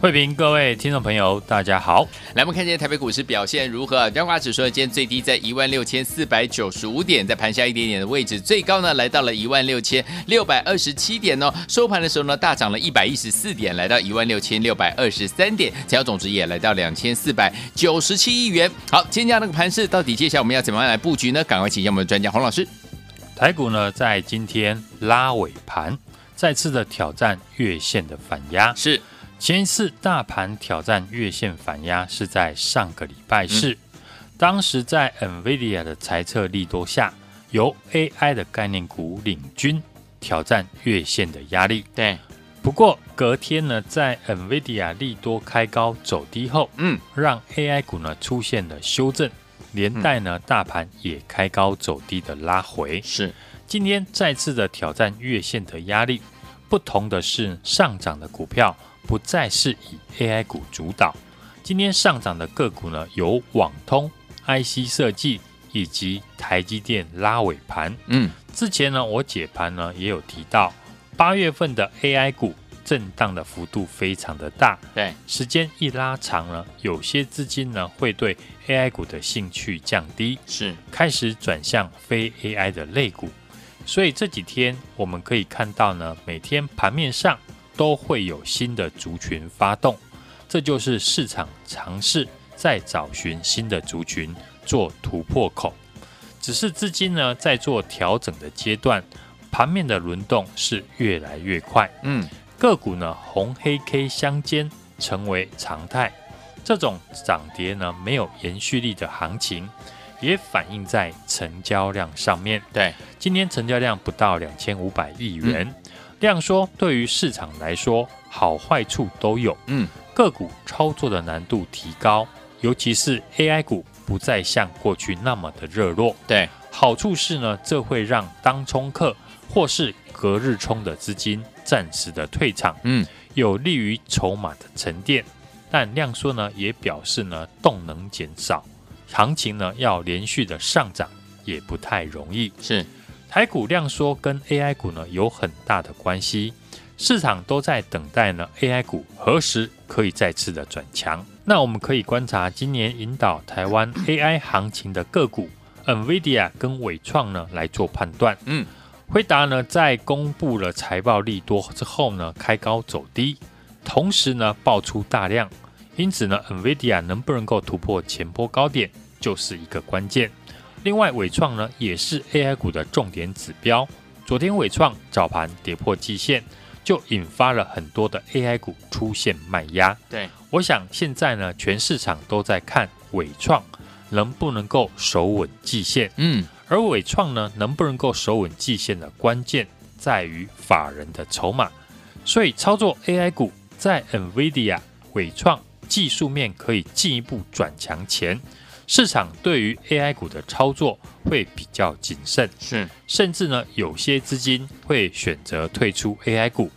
慧平，各位听众朋友，大家好。来，我们看今天台北股市表现如何？加华指数今天最低在一万六千四百九十五点，在盘下一点点的位置，最高呢来到了一万六千六百二十七点哦。收盘的时候呢，大涨了一百一十四点，来到一万六千六百二十三点，成交总值也来到两千四百九十七亿元。好，今天这样的个盘势，到底接下来我们要怎么样来布局呢？赶快请教我们的专家洪老师。台股呢，在今天拉尾盘，再次的挑战月线的反压，是。前一次大盘挑战月线反压是在上个礼拜四，嗯、当时在 NVIDIA 的财测利多下，由 AI 的概念股领军挑战月线的压力。对，不过隔天呢，在 NVIDIA 利多开高走低后，嗯，让 AI 股呢出现了修正，连带呢、嗯、大盘也开高走低的拉回。是，今天再次的挑战月线的压力，不同的是上涨的股票。不再是以 AI 股主导，今天上涨的个股呢，有网通、IC 设计以及台积电拉尾盘。嗯，之前呢，我解盘呢也有提到，八月份的 AI 股震荡的幅度非常的大。对，时间一拉长了，有些资金呢会对 AI 股的兴趣降低，是开始转向非 AI 的类股。所以这几天我们可以看到呢，每天盘面上。都会有新的族群发动，这就是市场尝试在找寻新的族群做突破口。只是资金呢在做调整的阶段，盘面的轮动是越来越快。嗯，个股呢红黑 K 相间成为常态，这种涨跌呢没有延续力的行情，也反映在成交量上面。对，今天成交量不到两千五百亿元。嗯这样说，对于市场来说，好坏处都有。嗯，个股操作的难度提高，尤其是 AI 股不再像过去那么的热络。对，好处是呢，这会让当冲客或是隔日冲的资金暂时的退场。嗯，有利于筹码的沉淀。但量缩呢，也表示呢，动能减少，行情呢要连续的上涨也不太容易。是。台股量缩跟 AI 股呢有很大的关系，市场都在等待呢 AI 股何时可以再次的转强。那我们可以观察今年引导台湾 AI 行情的个股，NVIDIA 跟纬创呢来做判断。嗯，辉达呢在公布了财报利多之后呢开高走低，同时呢爆出大量，因此呢 NVIDIA 能不能够突破前波高点就是一个关键。另外，伟创呢也是 AI 股的重点指标。昨天伟创早盘跌破季线，就引发了很多的 AI 股出现卖压。对，我想现在呢，全市场都在看伟创能不能够守稳季线。嗯，而伟创呢能不能够守稳季线的关键在于法人的筹码。所以，操作 AI 股在 NVIDIA、伟创技术面可以进一步转强前。市场对于 AI 股的操作会比较谨慎，是，甚至呢，有些资金会选择退出 AI 股，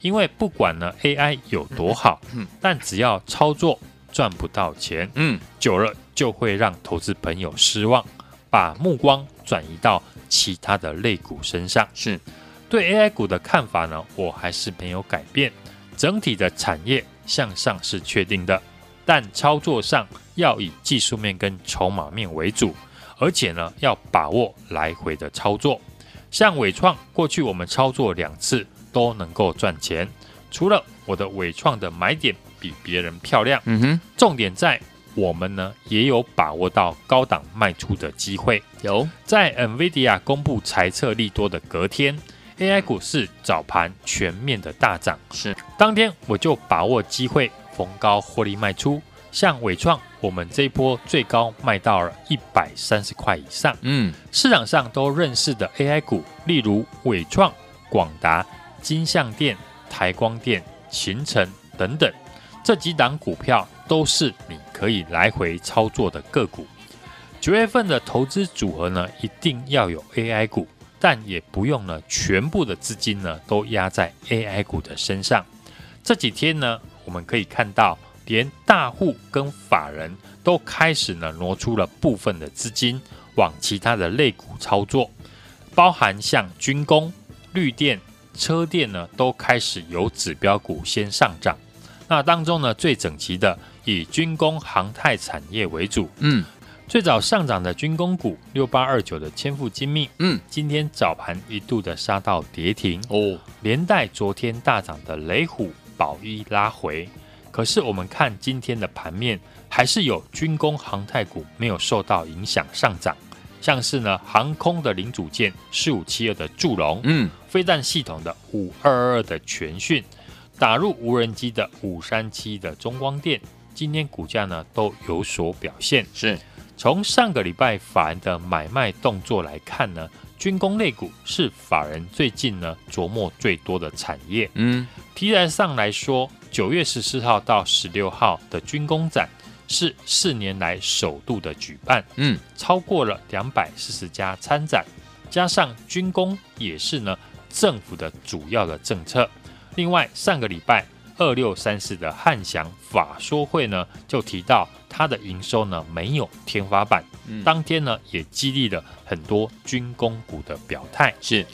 因为不管呢 AI 有多好，嗯，但只要操作赚不到钱，嗯，久了就会让投资朋友失望，把目光转移到其他的类股身上。是，对 AI 股的看法呢，我还是没有改变，整体的产业向上是确定的。但操作上要以技术面跟筹码面为主，而且呢要把握来回的操作。像伟创过去我们操作两次都能够赚钱，除了我的伟创的买点比别人漂亮，嗯哼，重点在我们呢也有把握到高档卖出的机会。有在 NVIDIA 公布财测利多的隔天，AI 股市早盘全面的大涨，是当天我就把握机会。逢高获利卖出，像伟创，我们这一波最高卖到了一百三十块以上。嗯，市场上都认识的 AI 股，例如伟创、广达、金相电、台光电、勤诚等等，这几档股票都是你可以来回操作的个股。九月份的投资组合呢，一定要有 AI 股，但也不用呢全部的资金呢都压在 AI 股的身上。这几天呢。我们可以看到连大户跟法人都开始呢挪出了部分的资金往其他的类股操作，包含像军工、绿电、车电呢，都开始有指标股先上涨。那当中呢，最整齐的以军工、航太产业为主。嗯，最早上涨的军工股六八二九的千富精密，嗯，今天早盘一度的杀到跌停哦，连带昨天大涨的雷虎、宝一拉回。可是我们看今天的盘面，还是有军工、航太股没有受到影响上涨，像是呢航空的零组件四五七二的祝融，嗯，飞弹系统的五二二的全讯。打入无人机的五三七的中光电，今天股价呢都有所表现。是从上个礼拜法人的买卖动作来看呢，军工类股是法人最近呢琢磨最多的产业。嗯，题材上来说，九月十四号到十六号的军工展是四年来首度的举办，嗯，超过了两百四十家参展，加上军工也是呢政府的主要的政策。另外，上个礼拜二六三四的汉翔法说会呢，就提到它的营收呢没有天花板。嗯，当天呢也激励了很多军工股的表态。是，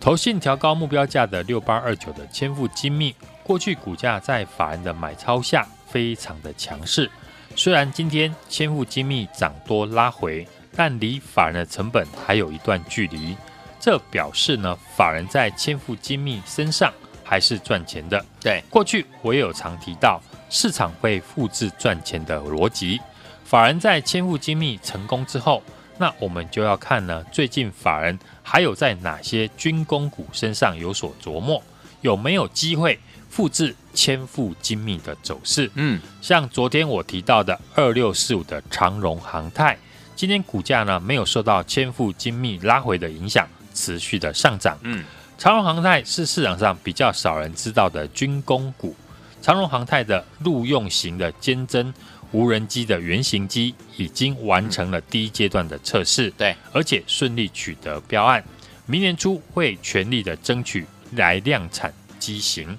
投信调高目标价的六八二九的千富精密，过去股价在法人的买超下非常的强势。虽然今天千富精密涨多拉回，但离法人的成本还有一段距离。这表示呢，法人在千富精密身上。还是赚钱的。对，过去我也有常提到，市场会复制赚钱的逻辑。法人在千富精密成功之后，那我们就要看呢，最近法人还有在哪些军工股身上有所琢磨，有没有机会复制千富精密的走势？嗯，像昨天我提到的二六四五的长荣航太，今天股价呢没有受到千富精密拉回的影响，持续的上涨。嗯。长荣航太是市场上比较少人知道的军工股。长荣航太的陆用型的坚侦无人机的原型机已经完成了第一阶段的测试，对，而且顺利取得标案，明年初会全力的争取来量产机型。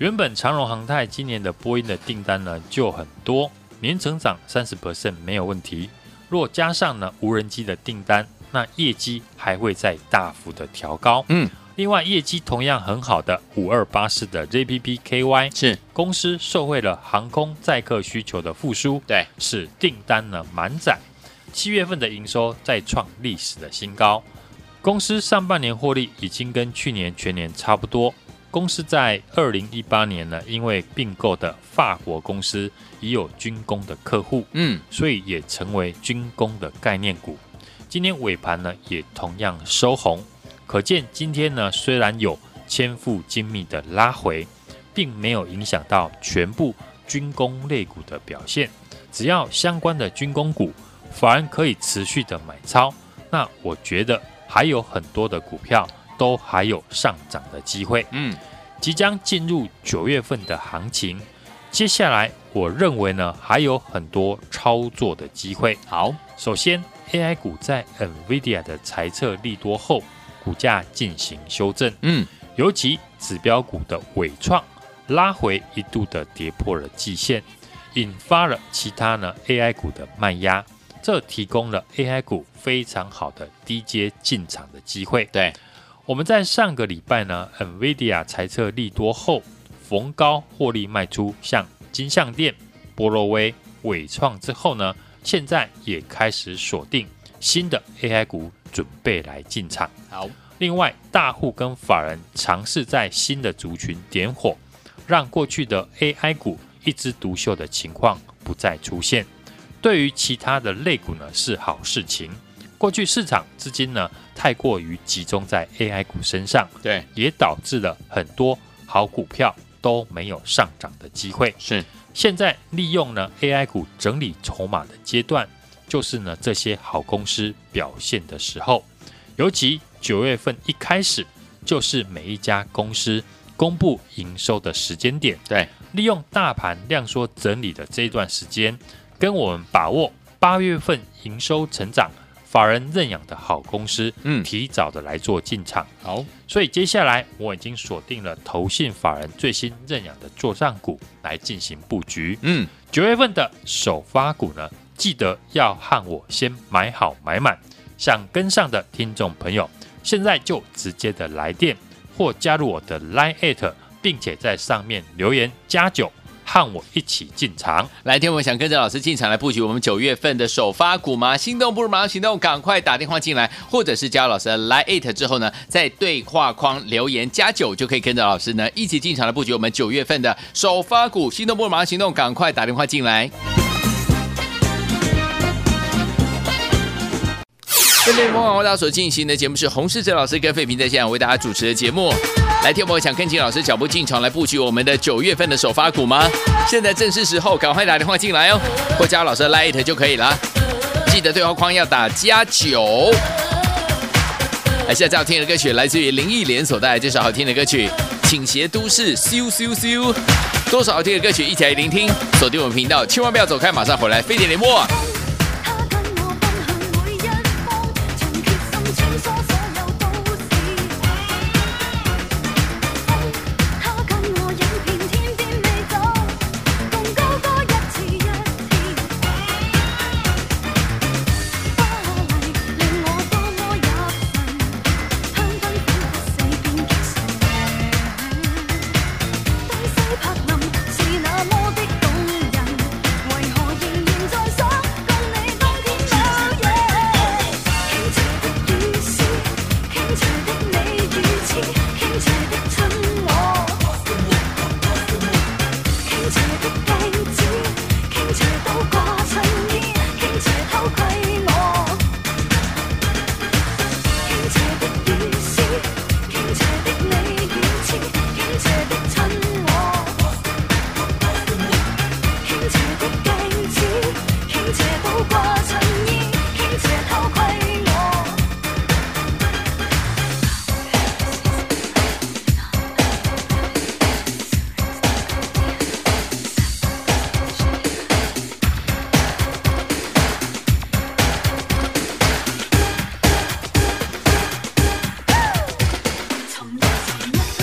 原本长荣航太今年的波音的订单呢就很多，年成长三十 percent 没有问题。若加上呢无人机的订单，那业绩还会再大幅的调高。嗯。另外，业绩同样很好的五二八四的 JPPKY 是公司受惠了航空载客需求的复苏，对，使订单呢满载。七月份的营收再创历史的新高。公司上半年获利已经跟去年全年差不多。公司在二零一八年呢，因为并购的法国公司已有军工的客户，嗯，所以也成为军工的概念股。今天尾盘呢，也同样收红。可见今天呢，虽然有千富精密的拉回，并没有影响到全部军工类股的表现。只要相关的军工股，反而可以持续的买超，那我觉得还有很多的股票都还有上涨的机会。嗯，即将进入九月份的行情，接下来我认为呢，还有很多操作的机会。好，首先 AI 股在 NVIDIA 的财测利多后。股价进行修正，嗯，尤其指标股的伟创拉回一度的跌破了季线，引发了其他呢 AI 股的卖压，这提供了 AI 股非常好的低阶进场的机会。对，我们在上个礼拜呢，NVIDIA 裁测利多后逢高获利卖出，像金像电、波洛威、伟创之后呢，现在也开始锁定新的 AI 股。准备来进场。好，另外大户跟法人尝试在新的族群点火，让过去的 AI 股一枝独秀的情况不再出现。对于其他的类股呢是好事情。过去市场资金呢太过于集中在 AI 股身上，对，也导致了很多好股票都没有上涨的机会。是，现在利用呢 AI 股整理筹码的阶段。就是呢，这些好公司表现的时候，尤其九月份一开始，就是每一家公司公布营收的时间点。对，利用大盘量缩整理的这一段时间，跟我们把握八月份营收成长法人认养的好公司，嗯提早的来做进场。好，所以接下来我已经锁定了投信法人最新认养的作帐股来进行布局。嗯，九月份的首发股呢，记得要和我先买好买满。想跟上的听众朋友，现在就直接的来电或加入我的 Line@，并且在上面留言加九。和我一起进场，来天，我们想跟着老师进场来布局我们九月份的首发股吗？心动不如马上行动，赶快打电话进来，或者是加老师来 it 之后呢，在对话框留言加九，就可以跟着老师呢一起进场来布局我们九月份的首发股。心动不如马上行动，赶快打电话进来。今天疯狂为大家所进行的节目是洪世哲老师跟费平在线上为大家主持的节目。来听我想跟紧老师脚步进场来布局我们的九月份的首发股吗？现在正是时候，赶快打电话进来哦，或加老师的 Line 就可以了。记得对话框要打加九。来，现在要听的歌曲来自于林忆莲所带来这首好听的歌曲《倾斜都市》，咻咻咻，多少好听的歌曲一起来聆听。锁定我们频道，千万不要走开，马上回来，飞碟联播。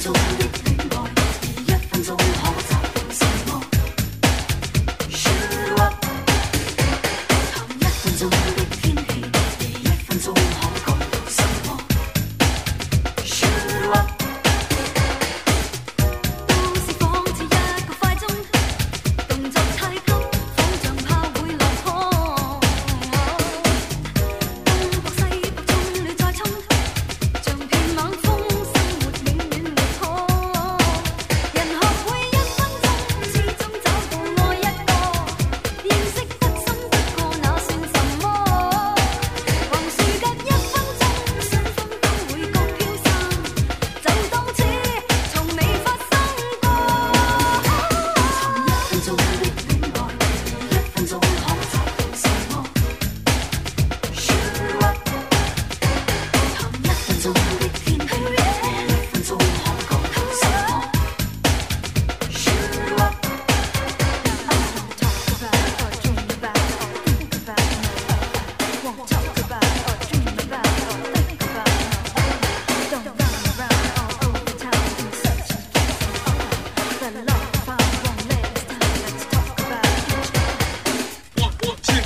to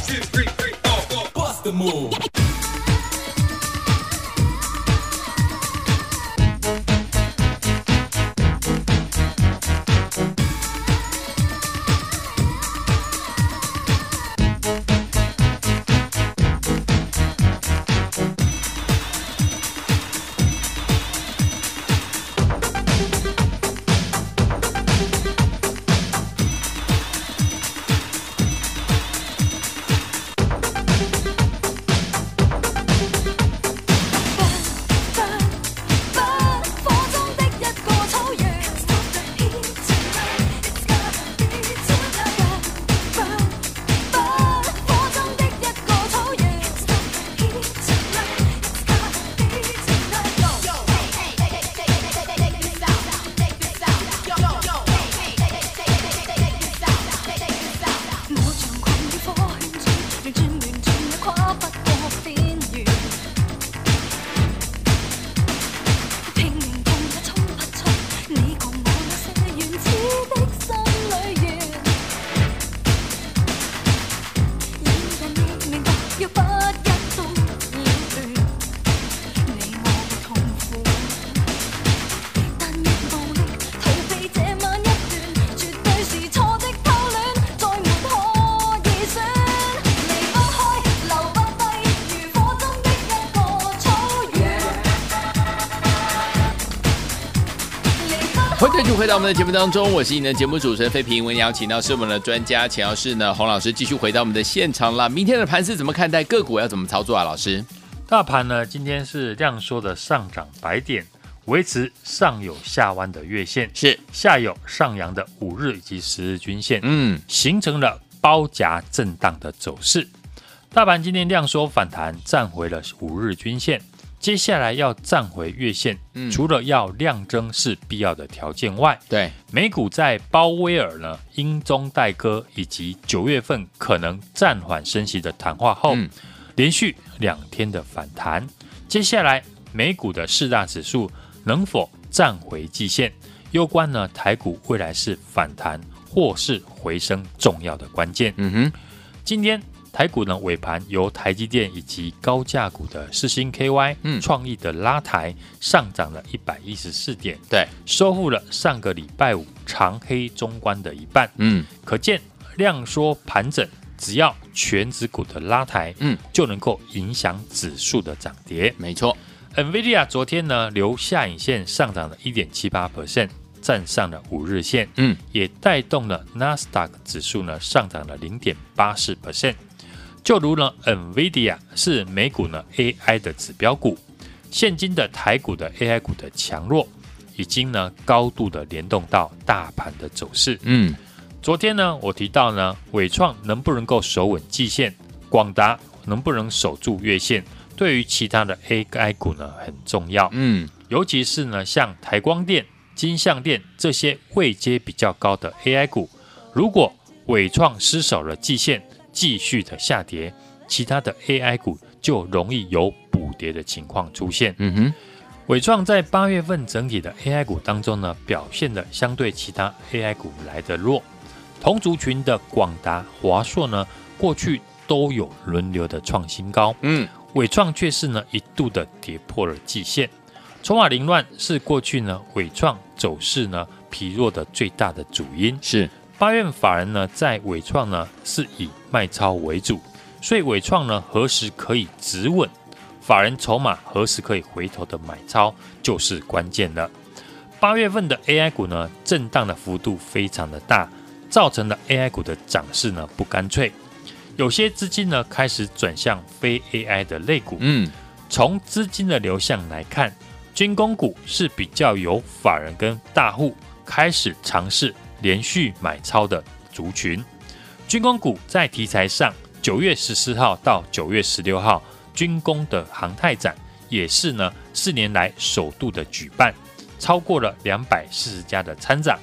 two, three, three, four, four. Bust the move. 回到我们的节目当中，我是你的节目主持人费平。我们邀请到是我们的专家钱老师呢，洪老师继续回到我们的现场啦。明天的盘是怎么看待？个股要怎么操作啊？老师，大盘呢今天是量缩的上涨百点，维持上有下弯的月线，是下有上扬的五日以及十日均线，嗯，形成了包夹震荡的走势。大盘今天量缩反弹，站回了五日均线。接下来要站回月线，嗯、除了要量增是必要的条件外，对美股在鲍威尔呢英中带鸽以及九月份可能暂缓升息的谈话后，嗯、连续两天的反弹。接下来美股的四大指数能否站回季线，攸关呢台股未来是反弹或是回升重要的关键。嗯哼，今天。台股呢尾盘由台积电以及高价股的四星 KY、嗯、创意的拉抬，上涨了一百一十四点，对，收复了上个礼拜五长黑中观的一半。嗯，可见量缩盘整，只要全指股的拉抬，嗯，就能够影响指数的涨跌。没错，NVIDIA 昨天呢留下影线上涨了一点七八 percent，站上了五日线，嗯，也带动了纳斯达克指数呢上涨了零点八四。percent。就如呢，NVIDIA 是美股呢 AI 的指标股，现今的台股的 AI 股的强弱，已经呢高度的联动到大盘的走势。嗯，昨天呢我提到呢，伟创能不能够守稳季线，广达能不能守住月线，对于其他的 AI 股呢很重要。嗯，尤其是呢像台光电、金像电这些位阶比较高的 AI 股，如果伟创失守了季线。继续的下跌，其他的 AI 股就容易有补跌的情况出现。嗯哼，伟创在八月份整体的 AI 股当中呢，表现的相对其他 AI 股来的弱。同族群的广达、华硕呢，过去都有轮流的创新高。嗯，伟创却是呢一度的跌破了季线，筹码凌乱是过去呢伟创走势呢疲弱的最大的主因。是。八月法人呢，在伟创呢是以卖超为主，所以伟创呢何时可以止稳，法人筹码何时可以回头的买超就是关键了。八月份的 AI 股呢，震荡的幅度非常的大，造成了 AI 股的涨势呢不干脆，有些资金呢开始转向非 AI 的类股。嗯，从资金的流向来看，军工股是比较有法人跟大户开始尝试。连续买超的族群，军工股在题材上，九月十四号到九月十六号，军工的航太展也是呢四年来首度的举办，超过了两百四十家的参展，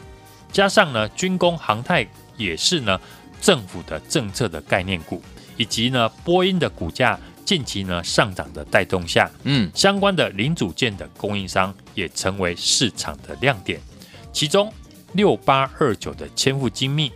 加上呢军工航太也是呢政府的政策的概念股，以及呢波音的股价近期呢上涨的带动下，嗯，相关的零组件的供应商也成为市场的亮点，其中。六八二九的千富精密，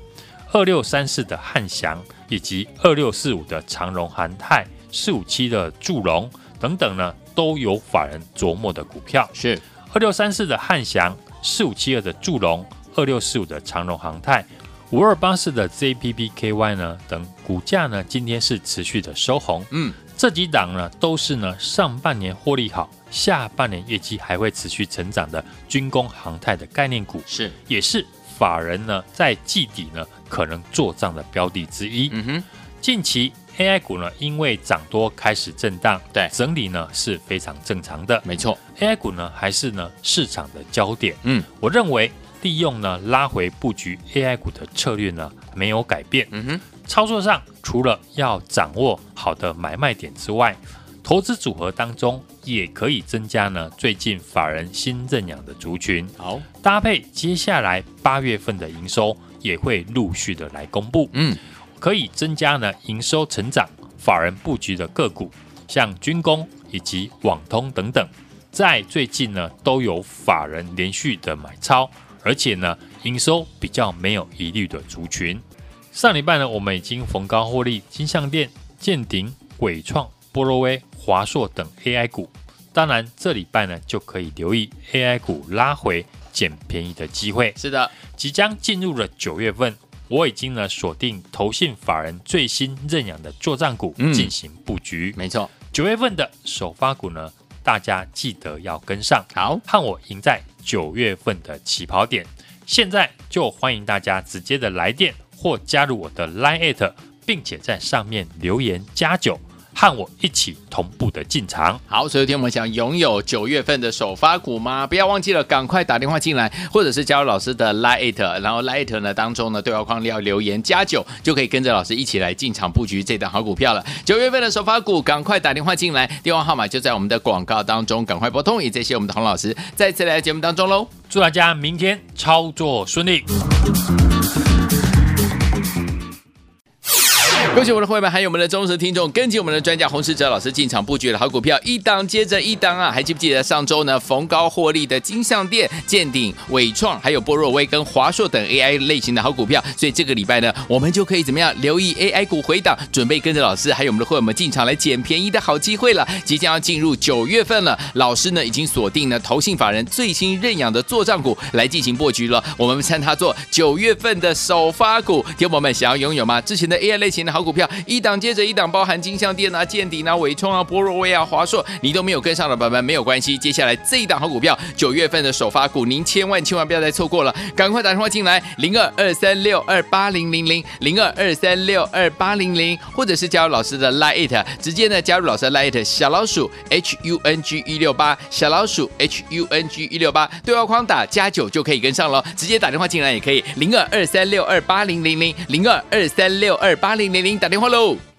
二六三四的汉翔，以及二六四五的长荣航太，四五七的祝融等等呢，都有法人琢磨的股票。是二六三四的汉翔，四五七二的祝融，二六四五的长荣航太，五二八四的 ZPPKY 呢等股价呢，今天是持续的收红。嗯，这几档呢，都是呢上半年获利好。下半年业绩还会持续成长的军工航太的概念股是，也是法人呢在季底呢可能做账的标的之一。嗯哼，近期 AI 股呢因为涨多开始震荡，对，整理呢是非常正常的。没错，AI 股呢还是呢市场的焦点。嗯，我认为利用呢拉回布局 AI 股的策略呢没有改变。嗯哼，操作上除了要掌握好的买卖点之外，投资组合当中也可以增加呢，最近法人新认养的族群，好。搭配接下来八月份的营收也会陆续的来公布，嗯，可以增加呢营收成长，法人布局的个股，像军工以及网通等等，在最近呢都有法人连续的买超，而且呢营收比较没有疑虑的族群。上礼拜呢我们已经逢高获利，金像电、健鼎、伟创。波罗威、华硕等 AI 股，当然这礼拜呢就可以留意 AI 股拉回捡便宜的机会。是的，即将进入了九月份，我已经呢锁定投信法人最新认养的作战股进行布局。没错，九月份的首发股呢，大家记得要跟上。好，看我赢在九月份的起跑点。现在就欢迎大家直接的来电或加入我的 Line，并且在上面留言加九。和我一起同步的进场。好，所以今天我们想拥有九月份的首发股吗？不要忘记了，赶快打电话进来，或者是加入老师的 Lite，然后 Lite 呢当中呢对话框要留言加九，就可以跟着老师一起来进场布局这档好股票了。九月份的首发股，赶快打电话进来，电话号码就在我们的广告当中，赶快拨通。也谢谢我们的洪老师再次来到节目当中喽，祝大家明天操作顺利。恭喜我们的会员们，还有我们的忠实听众，跟紧我们的专家洪士哲老师进场布局的好股票，一档接着一档啊！还记不记得上周呢？逢高获利的金像电、健鼎、伟创，还有波若威跟华硕等 AI 类型的好股票，所以这个礼拜呢，我们就可以怎么样留意 AI 股回档，准备跟着老师还有我们的会员们进场来捡便宜的好机会了。即将要进入九月份了，老师呢已经锁定了投信法人最新认养的作帐股来进行布局了。我们称它做九月份的首发股，听众朋友们想要拥有吗？之前的 AI 类型的好股票一档接着一档，包含金像电啊、健鼎啊、伟创啊、波若威啊、华硕，你都没有跟上的宝宝没有关系。接下来这一档好股票，九月份的首发股，您千万千万不要再错过了，赶快打电话进来，零二二三六二八零零零零二二三六二八零零，或者是加入老师的 Lite，直接呢加入老师的 Lite 小老鼠 H U N G 一六八小老鼠 H U N G 一六八，对话框打加九就可以跟上了，直接打电话进来也可以，零二二三六二八零零零零二二三六二八零零零打电话喽。